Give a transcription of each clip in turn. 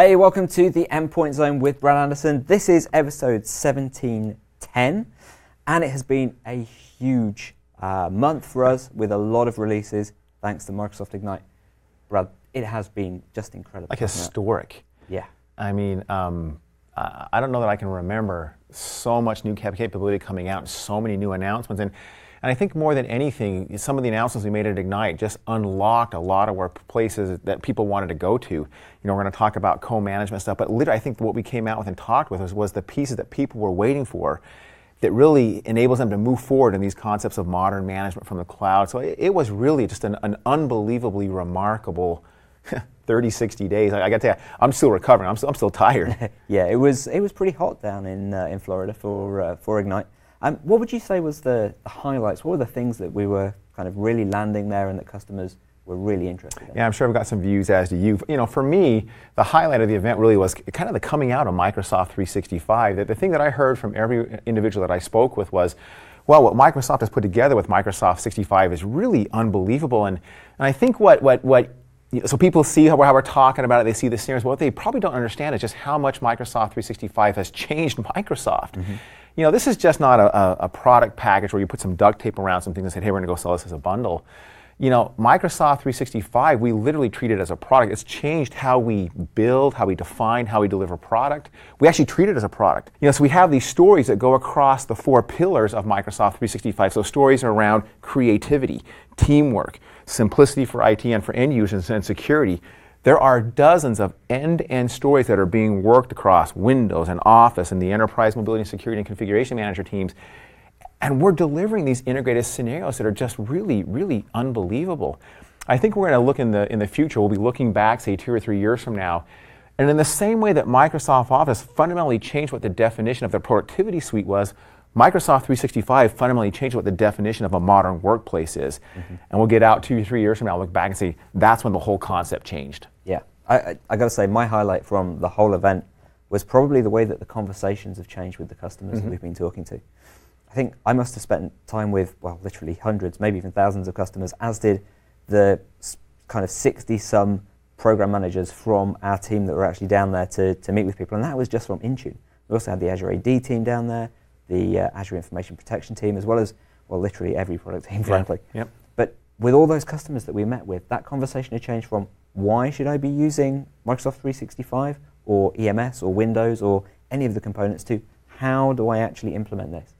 Hey, welcome to the Endpoint Zone with Brad Anderson. This is episode 1710, and it has been a huge uh, month for us with a lot of releases thanks to Microsoft Ignite. Brad, it has been just incredible. Like hasn't it? historic. Yeah. I mean, um, I I don't know that I can remember so much new capability coming out and so many new announcements. And, and I think more than anything, some of the announcements we made at Ignite just unlocked a lot of our places that people wanted to go to. You know, we're going to talk about co-management stuff, but literally, I think what we came out with and talked with was, was the pieces that people were waiting for that really enables them to move forward in these concepts of modern management from the cloud. So it, it was really just an, an unbelievably remarkable 30, 60 days. I, I got to tell you, I'm still recovering. I'm still, I'm still tired. Yeah, it was it was pretty hot down in uh, in Florida for uh, for Ignite. Um, what would you say was the, the highlights? What were the things that we were kind of really landing there and that customers were really interested in? Yeah, I'm sure I've got some views as to you. You know, for me, the highlight of the event really was kind of the coming out of Microsoft 365. That the thing that I heard from every individual that I spoke with was, well, what Microsoft has put together with Microsoft 65 is really unbelievable. And, and I think what, what, what so people see how we're, how we're talking about it, they see the scenarios. What they probably don't understand is just how much Microsoft 365 has changed Microsoft. You know, this is just not a, a, product package where you put some duct tape around some things and say, hey, we're going to go sell this as a bundle. You know, Microsoft 365, we literally treat it as a product. It's changed how we build, how we define, how we deliver product. We actually treat it as a product. You know, so we have these stories that go across the four pillars of Microsoft 365. So stories around creativity, teamwork, simplicity for IT and for end users, and security. There are dozens of end-to-end stories that are being worked across Windows and Office and the enterprise mobility and security and configuration manager teams. And we're delivering these integrated scenarios that are just really, really unbelievable. I think we're going to look in the, in the future, we'll be looking back, say, two or three years from now. And in the same way that Microsoft Office fundamentally changed what the definition of the productivity suite was, Microsoft 365 fundamentally changed what the definition of a modern workplace is. Mm-hmm. And we'll get out two or three years from now, look back and say, that's when the whole concept changed. Yeah, I, I, I got to say, my highlight from the whole event was probably the way that the conversations have changed with the customers that mm-hmm. we've been talking to. I think I must have spent time with, well, literally hundreds, maybe even thousands of customers, as did the kind of 60 some program managers from our team that were actually down there to, to meet with people. And that was just from Intune. We also had the Azure AD team down there, the uh, Azure Information Protection team, as well as, well, literally every product team, frankly. Yep. But with all those customers that we met with, that conversation had changed from why should I be using Microsoft 365 or EMS or Windows or any of the components to how do I actually implement this?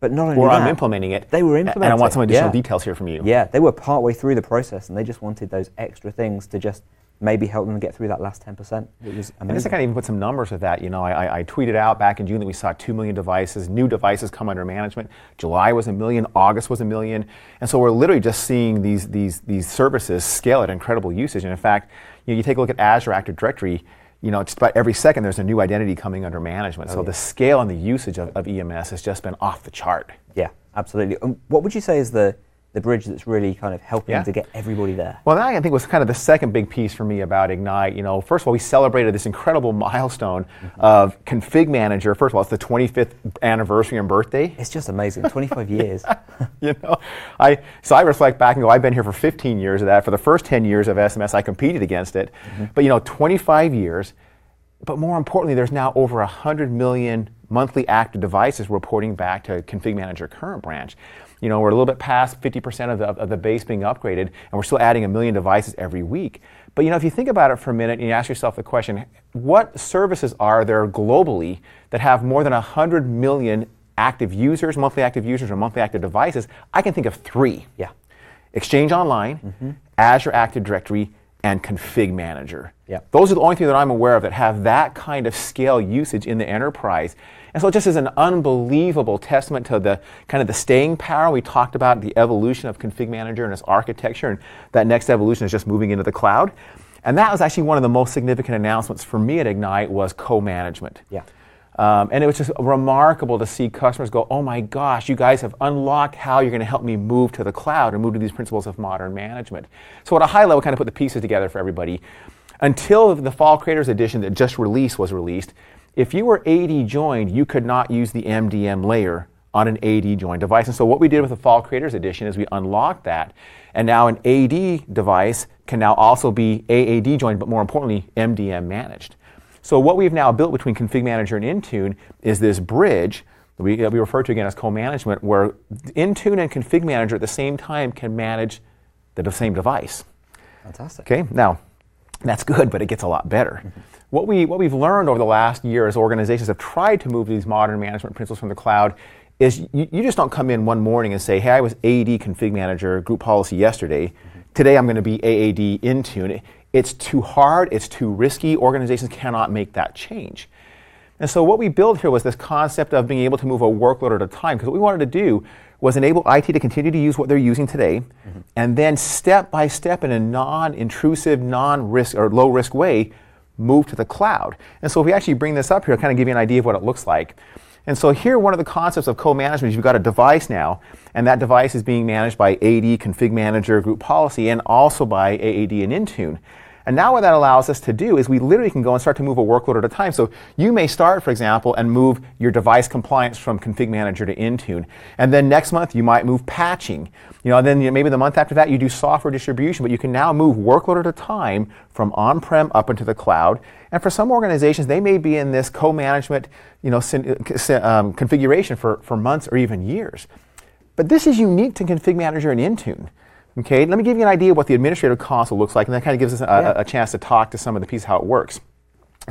But not only Or that, I'm implementing it. They were implementing, And. I want some additional yeah. details here from you. Yeah, they were partway through the process and they just wanted those extra things to just maybe help them get through that last 10%. It was I guess I amazing. kind of even put some numbers with that. You know, I, I- tweeted out back in June that we saw 2 million devices, new devices come under management. July was a million, August was a million. And so we're literally just seeing these, these, these services scale at incredible usage. And in fact, you, know, you take a look at Azure Active Directory, you know, just about every second there's a new identity coming under management. so the scale and the usage of, of EMS has just been off the chart. Yeah, absolutely. Um, what would you say is the, the bridge that's really kind of helping Yeah. to get everybody there? Well, that I think was kind of the second big piece for me about Ignite. You know, first of all, we celebrated this incredible milestone mm-hmm. of Config Manager. First of all, it's the 25th anniversary and birthday. It's just amazing. 25 years. you know, I so I reflect back and go, I've been here for 15 years of that. For the first 10 years of SMS, I competed against it. Mm-hmm. But you know, 25 years. But more importantly, there's now over 100 million monthly active devices reporting back to Config Manager current branch. You know, we're a little bit past 50% of the, of the base being upgraded, and we're still adding a million devices every week. But you know, if you think about it for a minute and you ask yourself the question, what services are there globally that have more than 100 million active users, monthly active users, or monthly active devices? I can think of three. yeah. Exchange Online, mm-hmm. Azure Active Directory, and Config Manager. Yeah. Those are the only three that I'm aware of that have that kind of scale usage in the enterprise. And so it just is an unbelievable testament to the kind of the staying power. We talked about the evolution of Config Manager and its architecture, and that next evolution is just moving into the cloud. And that was actually one of the most significant announcements for me at Ignite was co-management. Yeah. Um, and it was just remarkable to see customers go, oh my gosh, you guys have unlocked how you're going to help me move to the cloud and move to these principles of modern management. So, at a high level, kind of put the pieces together for everybody. Until the Fall Creators Edition that just released was released, if you were AD joined, you could not use the MDM layer on an AD joined device. And so, what we did with the Fall Creators Edition is we unlocked that. And now an AD device can now also be AAD joined, but more importantly, MDM managed. So what we've now built between Config Manager and Intune is this bridge that we, that we refer to again as co-management, where Intune and Config Manager at the same time can manage the same device. Fantastic. Okay, now that's good, but it gets a lot better. Mm-hmm. What, we, what we've learned over the last year as organizations have tried to move these modern management principles from the cloud is you, you just don't come in one morning and say, hey, I was AAD config manager group policy yesterday. Mm-hmm. Today I'm going to be AAD Intune. It's too hard, it's too risky. Organizations cannot make that change. And so what we built here was this concept of being able to move a workload at a time. Because what we wanted to do was enable IT to continue to use what they're using today, mm-hmm. and then step by step in a non-intrusive, non-risk or low-risk way, move to the cloud. And so if we actually bring this up here, I'll kind of give you an idea of what it looks like. And so here, one of the concepts of co-management is you've got a device now, and that device is being managed by AD, Config Manager, Group Policy, and also by AAD and Intune. And now what that allows us to do is we literally can go and start to move a workload at a time. So you may start, for example, and move your device compliance from Config Manager to Intune. And then next month you might move patching. You know, then you know, maybe the month after that you do software distribution, but you can now move workload at a time from on-prem up into the cloud. And for some organizations, they may be in this co-management, you know, um, configuration for, for months or even years. But this is unique to Config Manager and Intune. Okay, let me give you an idea of what the administrative console looks like, and that kind of gives us a, yeah. a, a chance to talk to some of the pieces how it works.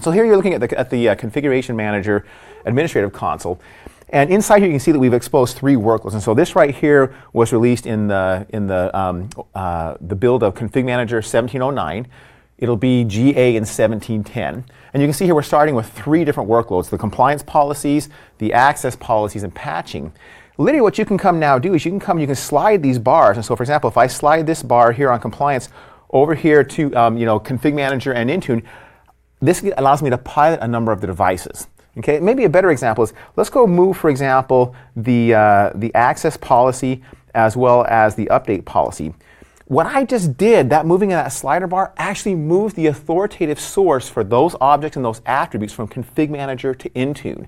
So here you're looking at the, at the uh, Configuration Manager administrative console. And inside here, you can see that we've exposed three workloads. And so this right here was released in the, in the, um, uh, the build of Config Manager 1709. It'll be GA in 1710. And you can see here we're starting with three different workloads, the compliance policies, the access policies, and patching literally what you can come now do is you can come, you can slide these bars. And so, for example, if I slide this bar here on compliance over here to um, you know config manager and Intune, this allows me to pilot a number of the devices. Okay, maybe a better example is let's go move, for example, the uh, the access policy as well as the update policy. What I just did, that moving of that slider bar, actually moved the authoritative source for those objects and those attributes from config manager to Intune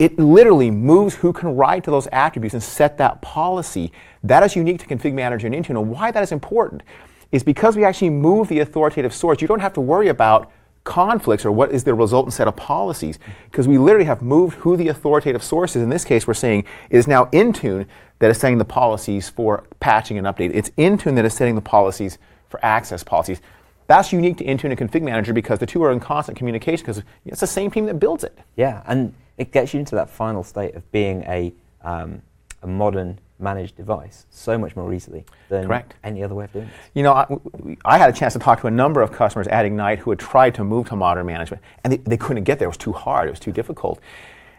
it literally moves who can write to those attributes and set that policy. That is unique to Config Manager and Intune. And why that is important is because we actually move the authoritative source, you don't have to worry about conflicts or what is the resultant set of policies because we literally have moved who the authoritative source is. In this case, we're saying it is now Intune that is setting the policies for patching and update. It's Intune that is setting the policies for access policies. That's unique to Intune and Config Manager because the two are in constant communication because it's the same team that builds it. Yeah, and it gets you into that final state of being a, um, a modern managed device so much more easily than Correct. any other way of doing it. You know, I, I, had a chance to talk to a number of customers at Ignite who had tried to move to modern management, and they, they couldn't get there. It was too hard. It was too difficult.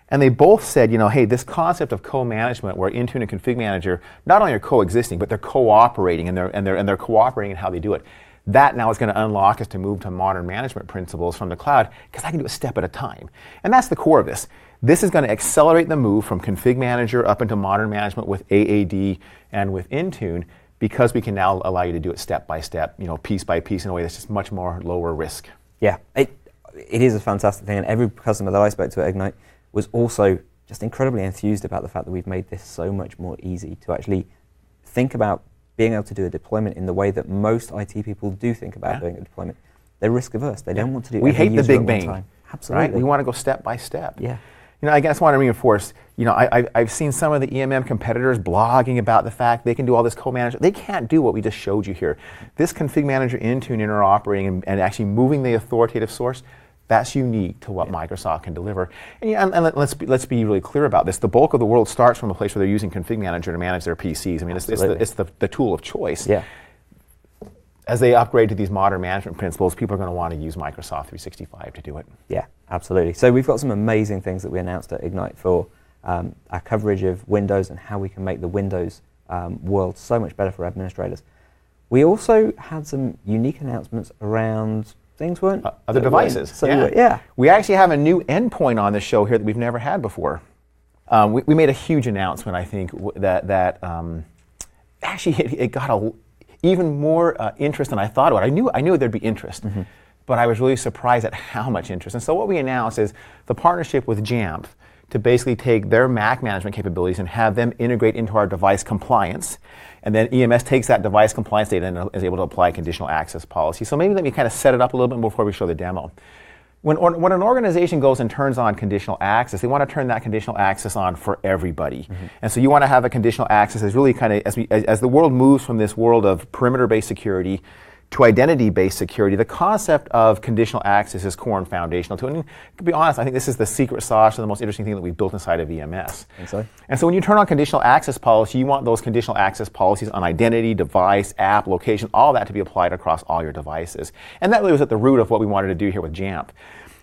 And they both said, you know, hey, this concept of co-management where Intune and Config Manager not only are coexisting, but they're cooperating and they're, and they're, and they're cooperating in how they do it. That now is going to unlock us to move to modern management principles from the cloud because I can do a step at a time. And that's the core of this. This is going to accelerate the move from config manager up into modern management with AAD and with Intune because we can now allow you to do it step by step, you know, piece by piece in a way that's just much more lower risk. Yeah, it, it is a fantastic thing, and every customer that I spoke to at Ignite was also just incredibly enthused about the fact that we've made this so much more easy to actually think about being able to do a deployment in the way that most IT people do think about yeah. doing a deployment. They're risk averse. They yeah. don't want to do. It. We hate the big bang. Absolutely. Right? We want to go step by step. Yeah you know, I guess I want to reinforce, you know, I, have seen some of the EMM competitors blogging about the fact they can do all this co-management. They can't do what we just showed you here. This config manager Intune interoperating and, and actually moving the authoritative source, that's unique to what yeah. Microsoft can deliver. And, yeah, and, and, let's, be, let's be really clear about this. The bulk of the world starts from a place where they're using config manager to manage their PCs. I mean, it's, it's, the, it's the, the tool of choice. Yeah as they upgrade to these modern management principles, people are going to want to use Microsoft 365 to do it. Yeah, absolutely. So we've got some amazing things that we announced at Ignite for um, our coverage of Windows and how we can make the Windows um, world so much better for administrators. We also had some unique announcements around things weren't uh, other devices. So yeah. We, yeah. we actually have a new endpoint on the show here that we've never had before. Um, we, we, made a huge announcement, I think, w- that that um, actually it, it got a even more uh, interest than I thought about. I knew I knew there'd be interest, mm-hmm. but I was really surprised at how much interest. And so what we announced is the partnership with Jamf to basically take their Mac management capabilities and have them integrate into our device compliance. And then EMS takes that device compliance data and is able to apply conditional access policy. So maybe let me kind of set it up a little bit before we show the demo. When, when an organization goes and turns on conditional access, they want to turn that conditional access on for everybody. Mm-hmm. And so you want to have a conditional access as really kind of, as, we, as, as the world moves from this world of perimeter based security to identity-based security, the concept of conditional access is core and foundational to it. And to be honest, I think this is the secret sauce and the most interesting thing that we've built inside of EMS. And so? And so when you turn on conditional access policy, you want those conditional access policies on identity, device, app, location, all that to be applied across all your devices. And that really was at the root of what we wanted to do here with Jamf.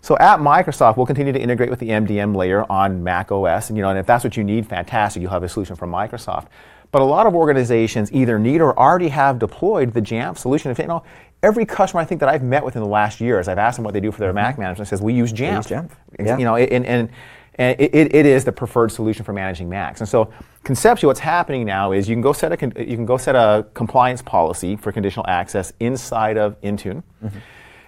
So at Microsoft, we'll continue to integrate with the MDM layer on Mac OS, and you know, and if that's what you need, fantastic, you'll have a solution from Microsoft. But a lot of organizations either need or already have deployed the Jamf solution. If, you know, every customer I think that I've met with in the last year, as I've asked them what they do for their Mac management, says we use Jamf. use Jamf. Yeah. You know, and, and, and it, it is the preferred solution for managing Macs. And so conceptually, what's happening now is you can go set a you can go set a compliance policy for conditional access inside of Intune. Mm-hmm.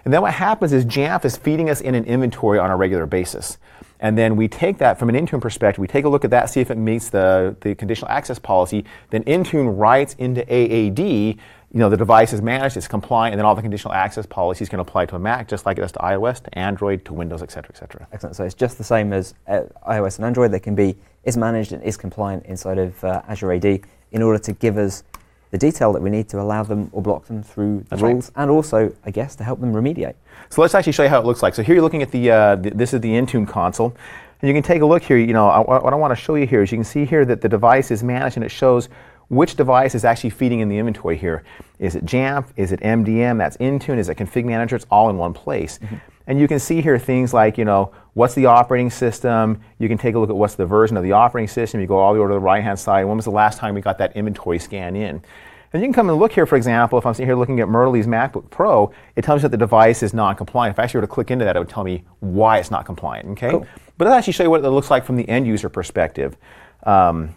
And then what happens is Jamf is feeding us in an inventory on a regular basis. And then we take that from an Intune perspective, we take a look at that, see if it meets the, the conditional access policy. Then Intune writes into AAD, you know, the device is managed, it's compliant, and then all the conditional access policies can apply to a Mac, just like it does to iOS, to Android, to Windows, et cetera, et cetera. Excellent. So it's just the same as uh, iOS and Android. They can be is managed and is compliant inside of uh, Azure AD in order to give us the detail that we need to allow them or block them through the That's rules, right. and also, I guess, to help them remediate. So let's actually show you how it looks like. So here you're looking at the, uh, the this is the Intune console. And you can take a look here. You know, I, what I want to show you here is you can see here that the device is managed and it shows which device is actually feeding in the inventory here. Is it Jamf? Is it MDM? That's Intune? Is it Config Manager? It's all in one place. Mm-hmm. And you can see here things like, you know, what's the operating system? You can take a look at what's the version of the operating system. You go all the way over to the right hand side. When was the last time we got that inventory scan in? And you can come and look here, for example, if I'm sitting here looking at Murley's MacBook Pro, it tells me that the device is non-compliant. If I actually were to click into that, it would tell me why it's not compliant, okay? Cool. But I'll actually show you what it looks like from the end user perspective. Um,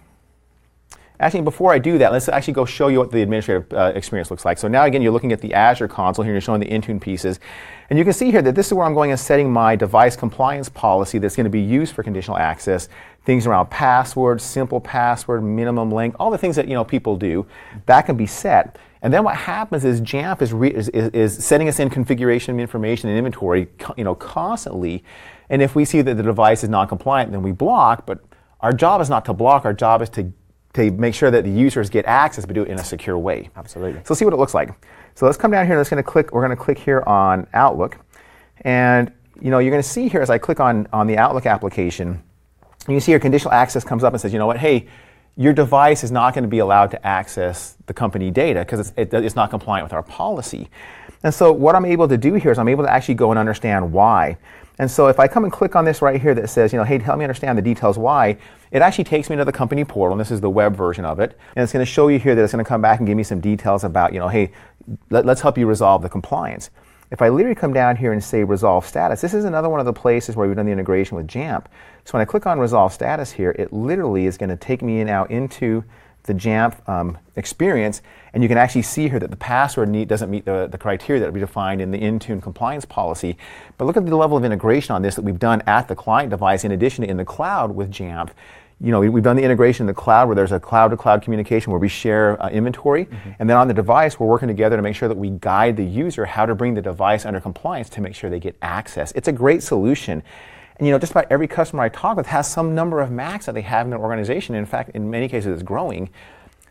Actually, before I do that, let's actually go show you what the administrative uh, experience looks like. So now again, you're looking at the Azure console here, you're showing the Intune pieces. And you can see here that this is where I'm going and setting my device compliance policy that's going to be used for conditional access. Things around passwords, simple password, minimum length, all the things that you know people do, that can be set. And then what happens is Jamf is, re- is, is, is setting us in configuration information and inventory you know, constantly. And if we see that the device is not compliant, then we block. But our job is not to block, our job is to to make sure that the users get access, but do it in a secure way. Absolutely. So let's see what it looks like. So let's come down here and let's going to click. We're going to click here on Outlook, and you know you're going to see here as I click on on the Outlook application, you see your conditional access comes up and says, you know what, hey. Your device is not going to be allowed to access the company data because it's, it, it's not compliant with our policy. And so, what I'm able to do here is I'm able to actually go and understand why. And so if I come and click on this right here that says, you know, hey, help me understand the details why, it actually takes me to the company portal, and this is the web version of it. And it's going to show you here that it's going to come back and give me some details about, you know, hey, let, us help you resolve the compliance. If I literally come down here and say resolve status, this is another one of the places where we've done the integration with Jamf. So when I click on resolve status here, it literally is going to take me now into the Jamf um, experience, and you can actually see here that the password need, doesn't meet the, the criteria that we defined in the Intune compliance policy. But look at the level of integration on this that we've done at the client device in addition to in the cloud with Jamf. You know, we, have done the integration in the cloud where there's a cloud-to-cloud communication where we share uh, inventory, mm-hmm. and then on the device we're working together to make sure that we guide the user how to bring the device under compliance to make sure they get access. It's a great solution. And you know, just about every customer I talk with has some number of Macs that they have in their organization. In fact, in many cases, it's growing.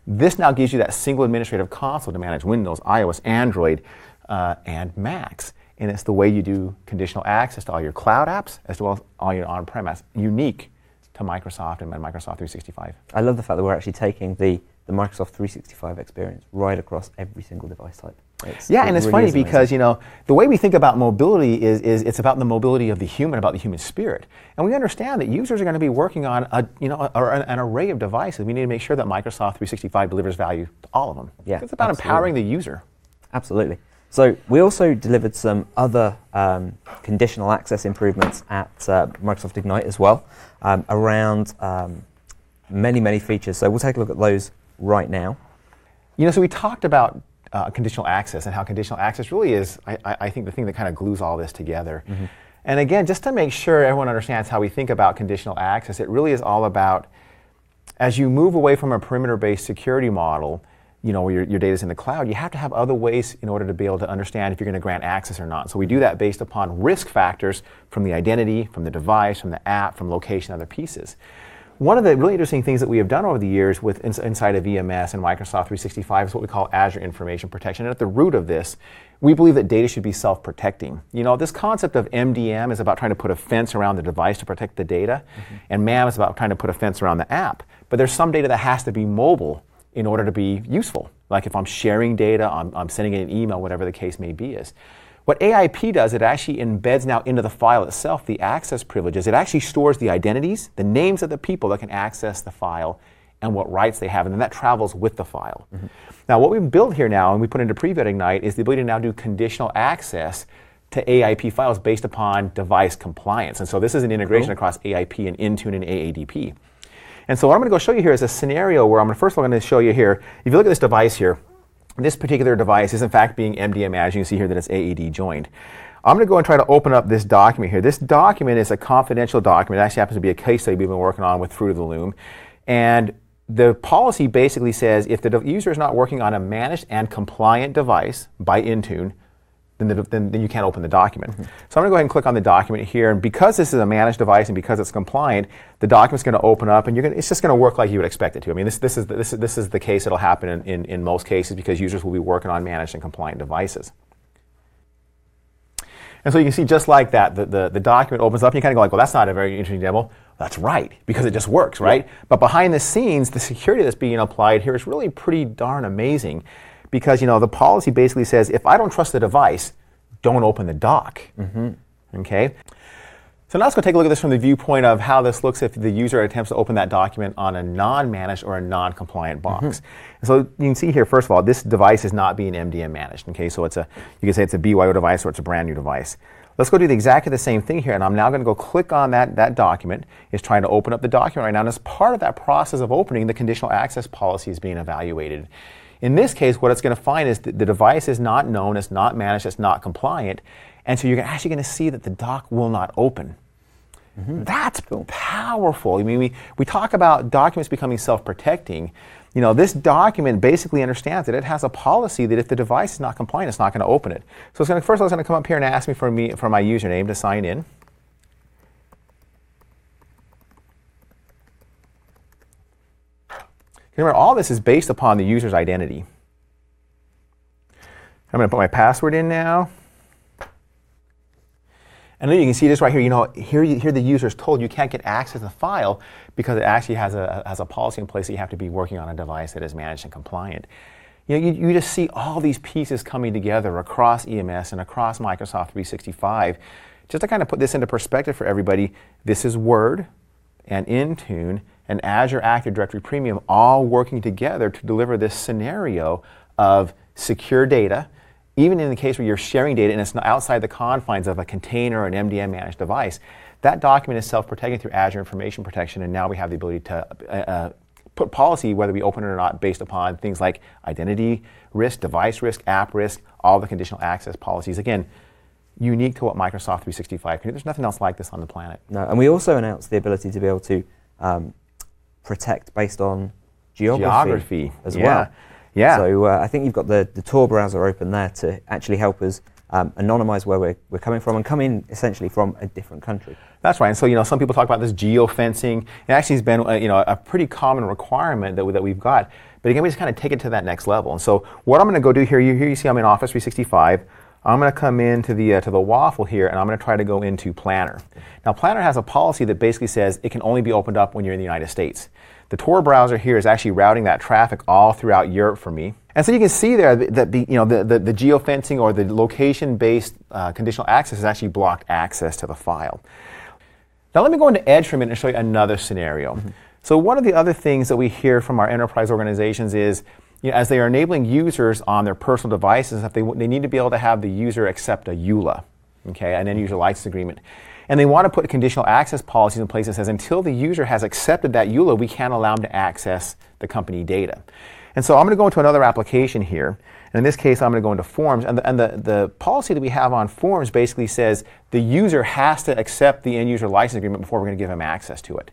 This now gives you that single administrative console to manage Windows, iOS, Android, uh, and Macs. And it's the way you do conditional access to all your cloud apps as well as all your on-prem apps, unique to Microsoft and Microsoft 365. I love the fact that we're actually taking the, the Microsoft 365 experience right across every single device type. It's, yeah, it and it's really funny because you know the way we think about mobility is, is it's about the mobility of the human, about the human spirit, and we understand that users are going to be working on a you know a, an, an, array of devices. We need to make sure that Microsoft 365 delivers value to all of them. Yeah, it's about absolutely. empowering the user. Absolutely. So we also delivered some other um, conditional access improvements at uh, Microsoft Ignite as well um, around um, many many features. So we'll take a look at those right now. You know, so we talked about uh, conditional access and how conditional access really is, I, I think, the thing that kind of glues all this together. Mm-hmm. And again, just to make sure everyone understands how we think about conditional access, it really is all about as you move away from a perimeter based security model, you know, your, your data is in the cloud, you have to have other ways in order to be able to understand if you're going to grant access or not. So we do that based upon risk factors from the identity, from the device, from the app, from location, other pieces. One of the really interesting things that we have done over the years with inside of EMS and Microsoft 365 is what we call Azure Information Protection. And at the root of this, we believe that data should be self-protecting. You know, this concept of MDM is about trying to put a fence around the device to protect the data, mm-hmm. and MAM is about trying to put a fence around the app. But there's some data that has to be mobile in order to be useful. Like if I'm sharing data, I'm, I'm sending an email, whatever the case may be is. What AIP does, it actually embeds now into the file itself the access privileges. It actually stores the identities, the names of the people that can access the file, and what rights they have, and then that travels with the file. Mm-hmm. Now, what we've built here now, and we put into Preview Ignite, is the ability to now do conditional access to AIP files based upon device compliance. And so this is an integration cool. across AIP and Intune and AADP. And so what I'm going to go show you here is a scenario where I'm first of all going to show you here, if you look at this device here, this particular device is in fact being MDM as you can see here that it's AAD joined. I'm going to go and try to open up this document here. This document is a confidential document. It actually happens to be a case study we've been working on with Fruit of the Loom. And the policy basically says if the user is not working on a managed and compliant device by Intune, then, the, then, then, you can't open the document. Mm-hmm. So I'm going to go ahead and click on the document here, and because this is a managed device and because it's compliant, the document's going to open up, and you're to, it's just going to work like you would expect it to. I mean, this, this, is, the, this, is, this is the case that'll happen in, in, in most cases because users will be working on managed and compliant devices. And so you can see just like that, the, the, the document opens up, and you kind of go like, well, that's not a very interesting demo. That's right, because it just works, right? Yeah. But behind the scenes, the security that's being applied here is really pretty darn amazing because you know the policy basically says if I don't trust the device, don't open the doc. Mm-hmm. Okay. So now let's go take a look at this from the viewpoint of how this looks if the user attempts to open that document on a non-managed or a non-compliant box. Mm-hmm. So you can see here, first of all, this device is not being MDM managed. Okay, so it's a you can say it's a BYO device or it's a brand new device. Let's go do the exactly the same thing here, and I'm now going to go click on that, that document. It's trying to open up the document right now, and as part of that process of opening, the conditional access policy is being evaluated. In this case, what it's going to find is that the device is not known, it's not managed, it's not compliant, and so you're actually going to see that the doc will not open. Mm-hmm. That's cool. powerful. I mean, we, we talk about documents becoming self-protecting. You know, this document basically understands that it has a policy that if the device is not compliant, it's not going to open it. So it's going to, first of all, it's going to come up here and ask me for me for my username to sign in. Remember, all this is based upon the user's identity. I'm going to put my password in now. And then you can see this right here. You know, here, here the user is told you can't get access to the file because it actually has a, has a policy in place that you have to be working on a device that is managed and compliant. You know, you, you just see all these pieces coming together across EMS and across Microsoft 365. Just to kind of put this into perspective for everybody, this is Word and Intune and Azure Active Directory Premium all working together to deliver this scenario of secure data, even in the case where you're sharing data and it's not outside the confines of a container or an MDM managed device. That document is self-protecting through Azure Information Protection, and now we have the ability to uh, uh, put policy, whether we open it or not, based upon things like identity risk, device risk, app risk, all the conditional access policies. Again, unique to what Microsoft 365 can do. There's nothing else like this on the planet. No, and we also announced the ability to be able to um, protect based on geography, geography. as yeah. well. Yeah. So uh, I think you've got the, the Tor browser open there to actually help us um, anonymize where we're, we're coming from and come in essentially from a different country. That's right. And so, you know, some people talk about this geofencing. It actually has been, uh, you know, a pretty common requirement that, we, that we've got. But again, we just kind of take it to that next level. And so what I'm going to go do here, you, here you see I'm in Office 365. I'm going to come into the, uh, to the waffle here and I'm going to try to go into Planner. Now, Planner has a policy that basically says it can only be opened up when you're in the United States. The Tor browser here is actually routing that traffic all throughout Europe for me. And so you can see there that the, you know, the, the, the geofencing or the location-based uh, conditional access has actually blocked access to the file. Now let me go into Edge for a minute and show you another scenario. Mm-hmm. So one of the other things that we hear from our enterprise organizations is you know, as they are enabling users on their personal devices, if they, they need to be able to have the user accept a EULA, okay, an end user license agreement. And they want to put conditional access policies in place that says until the user has accepted that EULA, we can't allow them to access the company data. And so I'm going to go into another application here. And in this case, I'm going to go into forms. And, the, and the, the policy that we have on forms basically says the user has to accept the end user license agreement before we're going to give them access to it.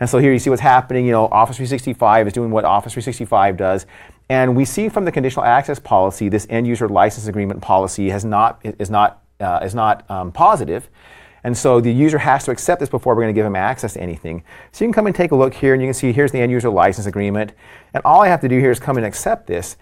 And so here you see what's happening. You know, Office 365 is doing what Office 365 does. And we see from the conditional access policy, this end user license agreement policy has not, is not, uh, is not um, positive. And so the user has to accept this before we're going to give them access to anything. So you can come and take a look here and you can see here's the end user license agreement. And all I have to do here is come and accept this.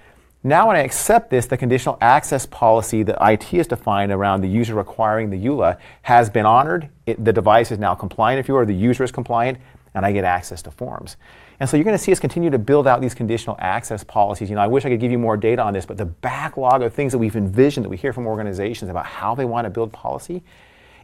Now when I accept this, the conditional access policy that IT has defined around the user requiring the EULA has been honored. It, the device is now compliant, if you are, the user is compliant, and I get access to forms. And so you're going to see us continue to build out these conditional access policies. You know, I wish I could give you more data on this, but the backlog of things that we've envisioned that we hear from organizations about how they want to build policy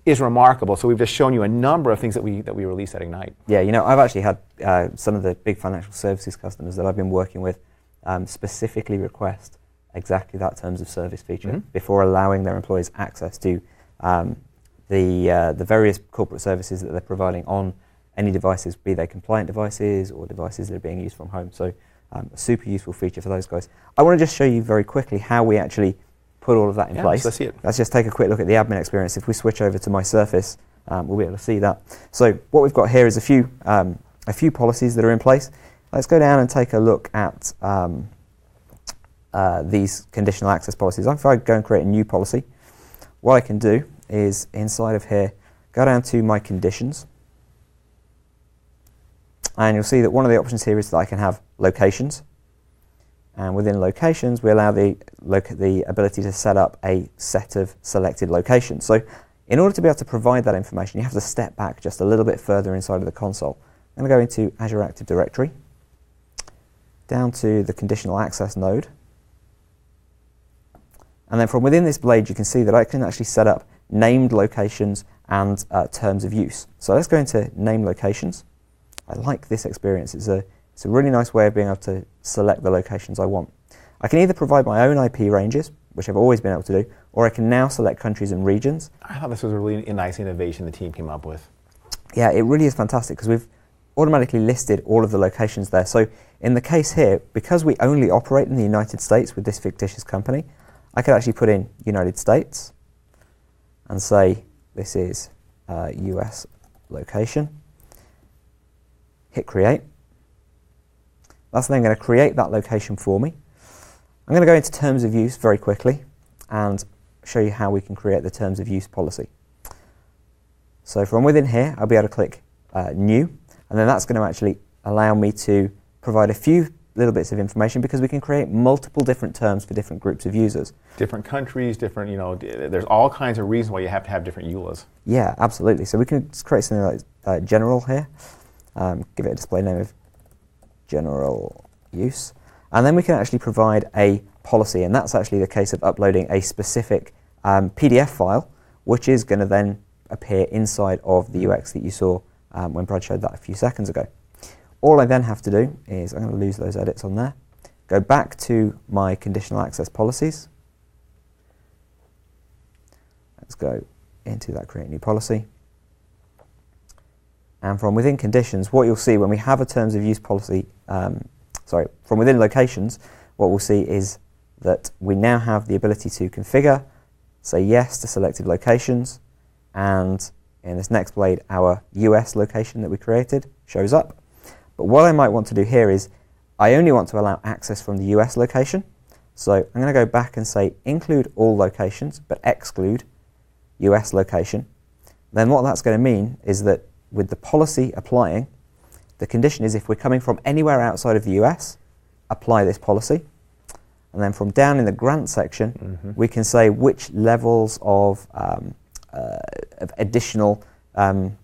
is remarkable. So we've just shown you a number of things that we that we release at Ignite. Yeah, you know, I've actually had uh, some of the big financial services customers that I've been working with um, specifically request exactly that terms of service feature mm-hmm. before allowing their employees access to um, the uh, the various corporate services that they're providing on any devices, be they compliant devices or devices that are being used from home. So, um, a super useful feature for those guys. I want to just show you very quickly how we actually put all of that in yeah, place. Let's see it. Let's just take a quick look at the admin experience. If we switch over to my Surface, um, we'll be able to see that. So what we've got here is a few um, a few policies that are in place. Let's go down and take a look at um, uh, these conditional access policies. If I go and create a new policy, what I can do is inside of here, go down to my conditions, and you'll see that one of the options here is that I can have locations. And within locations, we allow the, the ability to set up a set of selected locations. So in order to be able to provide that information, you have to step back just a little bit further inside of the console. I'm going to go into Azure Active Directory, down to the conditional access node. And then from within this blade, you can see that I can actually set up named locations and uh, terms of use. So let's go into name locations. I like this experience. It's a, it's a really nice way of being able to select the locations I want. I can either provide my own IP ranges, which I've always been able to do, or I can now select countries and regions. I thought this was a really nice innovation the team came up with. Yeah, it really is fantastic because we've automatically listed all of the locations there. So in the case here, because we only operate in the United States with this fictitious company, I could actually put in United States and say this is US location hit create. That's then going to create that location for me. I'm going to go into terms of use very quickly and show you how we can create the terms of use policy. So from within here, I'll be able to click uh, new, and then that's going to actually allow me to provide a few little bits of information because we can create multiple different terms for different groups of users. Different countries, different, you know, there's all kinds of reasons why you have to have different EULAs. Yeah, absolutely. So we can create something like uh, general here um, give it a display name of general use. And then we can actually provide a policy, and that's actually the case of uploading a specific um, PDF file, which is going to then appear inside of the UX that you saw um, when Brad showed that a few seconds ago. All I then have to do is, I'm going to lose those edits on there, go back to my conditional access policies. Let's go into that create new policy. And from within conditions, what you'll see when we have a terms of use policy, um, sorry, from within locations, what we'll see is that we now have the ability to configure, say yes to selected locations, and in this next blade, our US location that we created shows up. But what I might want to do here is I only want to allow access from the US location. So I'm going to go back and say include all locations, but exclude US location. Then what that's going to mean is that with the policy applying, the condition is if we're coming from anywhere outside of the US, apply this policy. And then from down in the grant section, mm-hmm. we can say which levels of, um, uh, of additional um,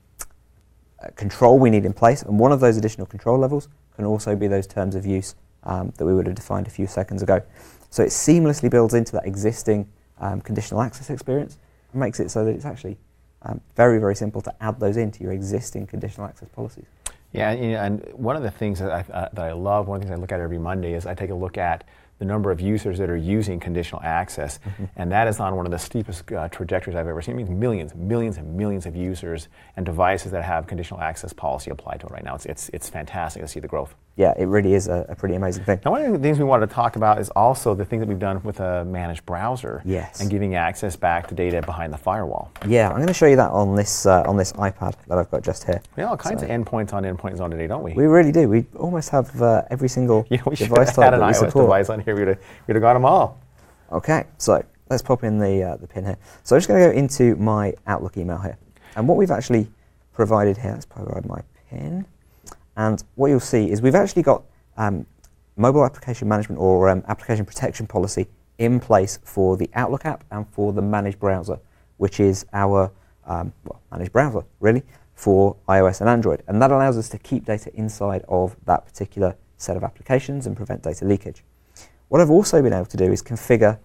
control we need in place. And one of those additional control levels can also be those terms of use um, that we would have defined a few seconds ago. So it seamlessly builds into that existing um, conditional access experience and makes it so that it's actually um, very, very simple to add those into your existing conditional access policies. Yeah, and one of the things that I, uh, that I love, one of the things I look at every Monday is I take a look at the number of users that are using conditional access, mm-hmm. and that is on one of the steepest uh, trajectories I've ever seen. It means millions, millions and millions of users and devices that have conditional access policy applied to it right now. It's, it's, it's fantastic to see the growth. Yeah, it really is a, a, pretty amazing thing. Now, one of the things we wanted to talk about is also the thing that we've done with a managed browser. Yes. And giving access back to data behind the firewall. Yeah, I'm going to show you that on this uh, on this iPad that I've got just here. We have all kinds so, of endpoints on endpoints on today, don't we? We really do. We almost have uh, every single know, we device type had an that we iOS support. device on here. We'd have, we'd have got them all. Okay, so let's pop in the uh, the pin here. So I'm just going to go into my Outlook email here, and what we've actually provided here. Let's provide my pin, and what you'll see is we've actually got um, mobile application management or um, application protection policy in place for the Outlook app and for the managed browser, which is our um, well, managed browser, really, for iOS and Android. And that allows us to keep data inside of that particular set of applications and prevent data leakage. What I've also been able to do is configure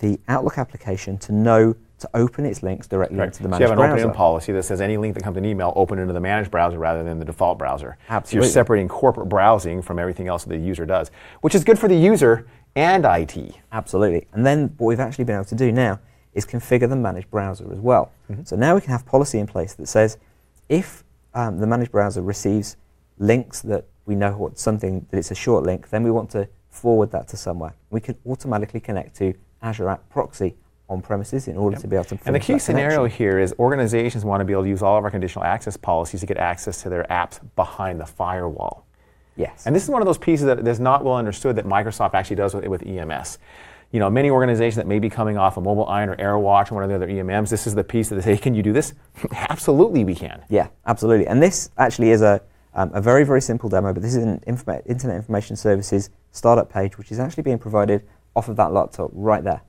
the Outlook application to know to open its links directly right. into the managed so you have browser. an open-in policy that says any link that comes in email open into the managed browser rather than the default browser. Absolutely. So you're separating corporate browsing from everything else that the user does, which is good for the user and IT. Absolutely. And then what we've actually been able to do now is configure the managed browser as well. Mm-hmm. So now we can have policy in place that says if um, the managed browser receives links that we know what something that it's a short link, then we want to forward that to somewhere. We can automatically connect to Azure App Proxy on premises in order yep. to be able to. And the key scenario connection. here is organizations want to be able to use all of our conditional access policies to get access to their apps behind the firewall. Yes. And this is one of those pieces that is not well understood that Microsoft actually does with, with EMS. You know, many organizations that may be coming off of MobileIron or AirWatch or one of the other EMMs, this is the piece that they say, can you do this? absolutely, we can. Yeah, absolutely. And this actually is a, um, a very, very simple demo, but this is an informa- Internet Information Services startup page, which is actually being provided off of that laptop right there.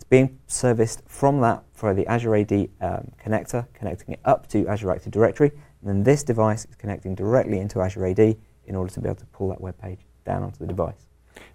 It's being serviced from that for the Azure AD um, connector, connecting it up to Azure Active Directory, and then this device is connecting directly into Azure AD in order to be able to pull that web page down onto the device.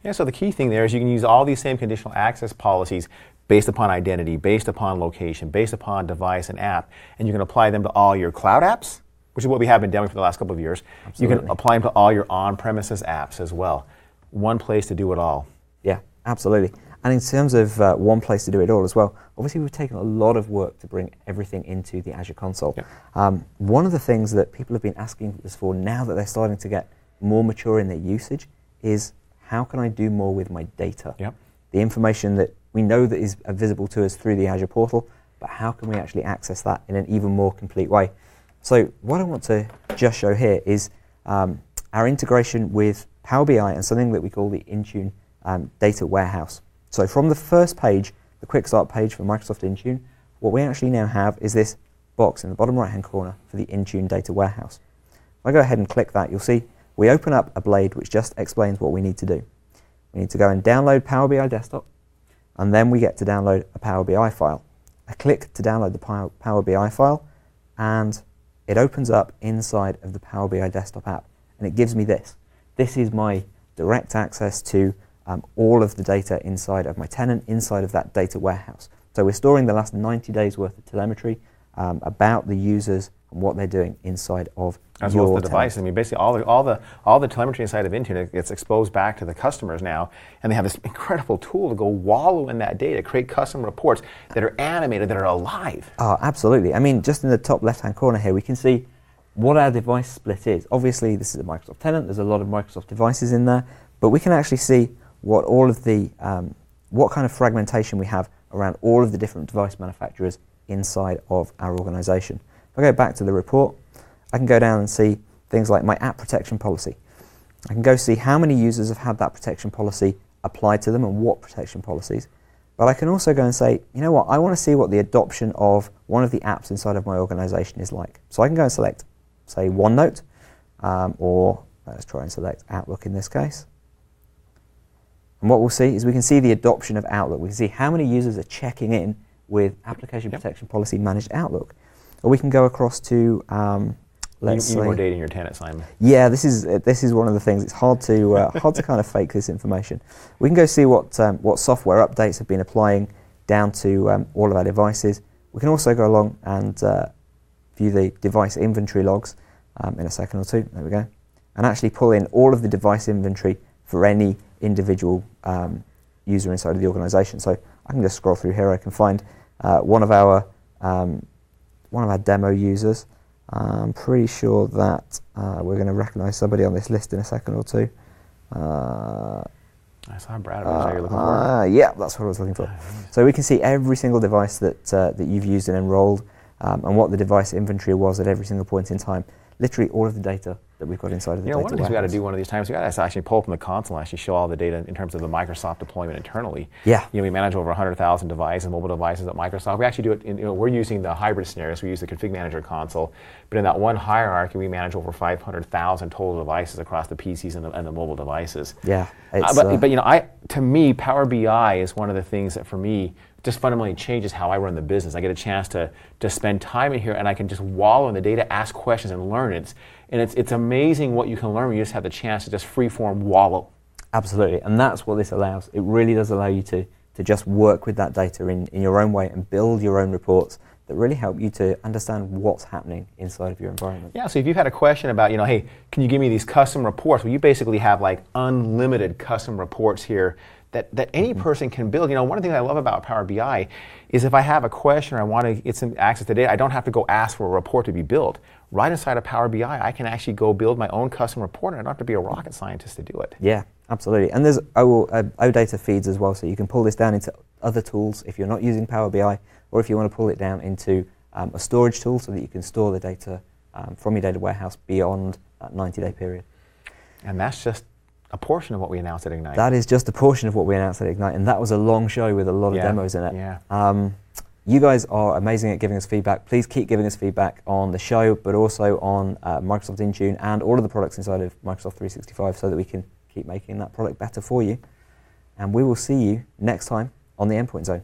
Yeah, so the key thing there is you can use all these same conditional access policies based upon identity, based upon location, based upon device and app, and you can apply them to all your cloud apps, which is what we have been doing for the last couple of years. Absolutely. You can apply them to all your on-premises apps as well. One place to do it all. Yeah, absolutely. And in terms of uh, one place to do it all as well, obviously we've taken a lot of work to bring everything into the Azure console. Yeah. Um, one of the things that people have been asking us for now that they're starting to get more mature in their usage is how can I do more with my data? Yep. The information that we know that is visible to us through the Azure portal, but how can we actually access that in an even more complete way? So what I want to just show here is um, our integration with Power BI and something that we call the Intune um, data warehouse. So from the first page, the quick start page for Microsoft Intune, what we actually now have is this box in the bottom right hand corner for the Intune data warehouse. If I go ahead and click that, you'll see we open up a blade which just explains what we need to do. We need to go and download Power BI Desktop, and then we get to download a Power BI file. I click to download the Power BI file, and it opens up inside of the Power BI Desktop app, and it gives me this. This is my direct access to um, all of the data inside of my tenant, inside of that data warehouse. So we're storing the last 90 days worth of telemetry um, about the users and what they're doing inside of as your well as the tenant. device. I mean, basically all the all the all the telemetry inside of Intune gets exposed back to the customers now, and they have this incredible tool to go wallow in that data, create custom reports that are animated, that are alive. Oh, absolutely. I mean, just in the top left-hand corner here, we can see what our device split is. Obviously, this is a Microsoft tenant. There's a lot of Microsoft devices in there, but we can actually see what all of the um, what kind of fragmentation we have around all of the different device manufacturers inside of our organization. If I go back to the report, I can go down and see things like my app protection policy. I can go see how many users have had that protection policy applied to them and what protection policies. But I can also go and say, you know what, I want to see what the adoption of one of the apps inside of my organization is like. So I can go and select, say, OneNote, um, or let's try and select Outlook in this case. And what we'll see is we can see the adoption of Outlook. We can see how many users are checking in with application Yep. protection policy managed Outlook. Or we can go across to, um, let's you, you need more say, data in your tenant, Simon. yeah, this is uh, this is one of the things. It's hard to uh, hard to kind of fake this information. We can go see what um, what software updates have been applying down to um, all of our devices. We can also go along and uh, view the device inventory logs um, in a second or two. There we go, and actually pull in all of the device inventory for any individual um, user inside of the organization. So I can just scroll through here. I can find uh, one of our um, one of our demo users. I'm pretty sure that uh, we're going to recognize somebody on this list in a second or two. Uh, I saw Brad. That you're looking for? uh, yeah, that's what I was looking for. So we can see every single device that, uh, that you've used and enrolled um, and what the device inventory was at every single point in time. Literally all of the data that we've got inside of the You know, data one of the things we got to do one of these times, we got to actually pull up from the console and actually show all the data in terms of the Microsoft deployment internally. Yeah. You know, we manage over 100,000 devices, and mobile devices at Microsoft. We actually do it, in, you know, we're using the hybrid scenarios. We use the config manager console. But in that one hierarchy, we manage over 500,000 total devices across the PCs and the, and the mobile devices. Yeah, Uh, but, uh, but you know, I to me, Power BI is one of the things that for me just fundamentally changes how I run the business. I get a chance to to spend time in here, and I can just wallow in the data, ask questions, and learn. It's and it's it's amazing what you can learn when you just have the chance to just freeform wallow. Absolutely, and that's what this allows. It really does allow you to, to just work with that data in, in your own way and build your own reports that really help you to understand what's happening inside of your environment. Yeah, so if you've had a question about, you know, hey, can you give me these custom reports? Well, you basically have like unlimited custom reports here that, that any person can build. You know, one of the things I love about Power BI is if I have a question or I want to get some access to data, I don't have to go ask for a report to be built. Right inside of Power BI, I can actually go build my own custom report and I don't have to be a rocket scientist to do it. Yeah, absolutely. And there's O, uh, OData feeds as well, so you can pull this down into other tools if you're not using Power BI, or if you want to pull it down into um, a storage tool so that you can store the data um, from your data warehouse beyond that 90 day period. And that's just a portion of what we announced at Ignite. That is just a portion of what we announced at Ignite, and that was a long show with a lot of Yeah, demos in it. yeah. Um, you guys are amazing at giving us feedback. Please keep giving us feedback on the show, but also on uh, Microsoft Intune and all of the products inside of Microsoft 365 so that we can keep making that product better for you. And we will see you next time on the Endpoint Zone.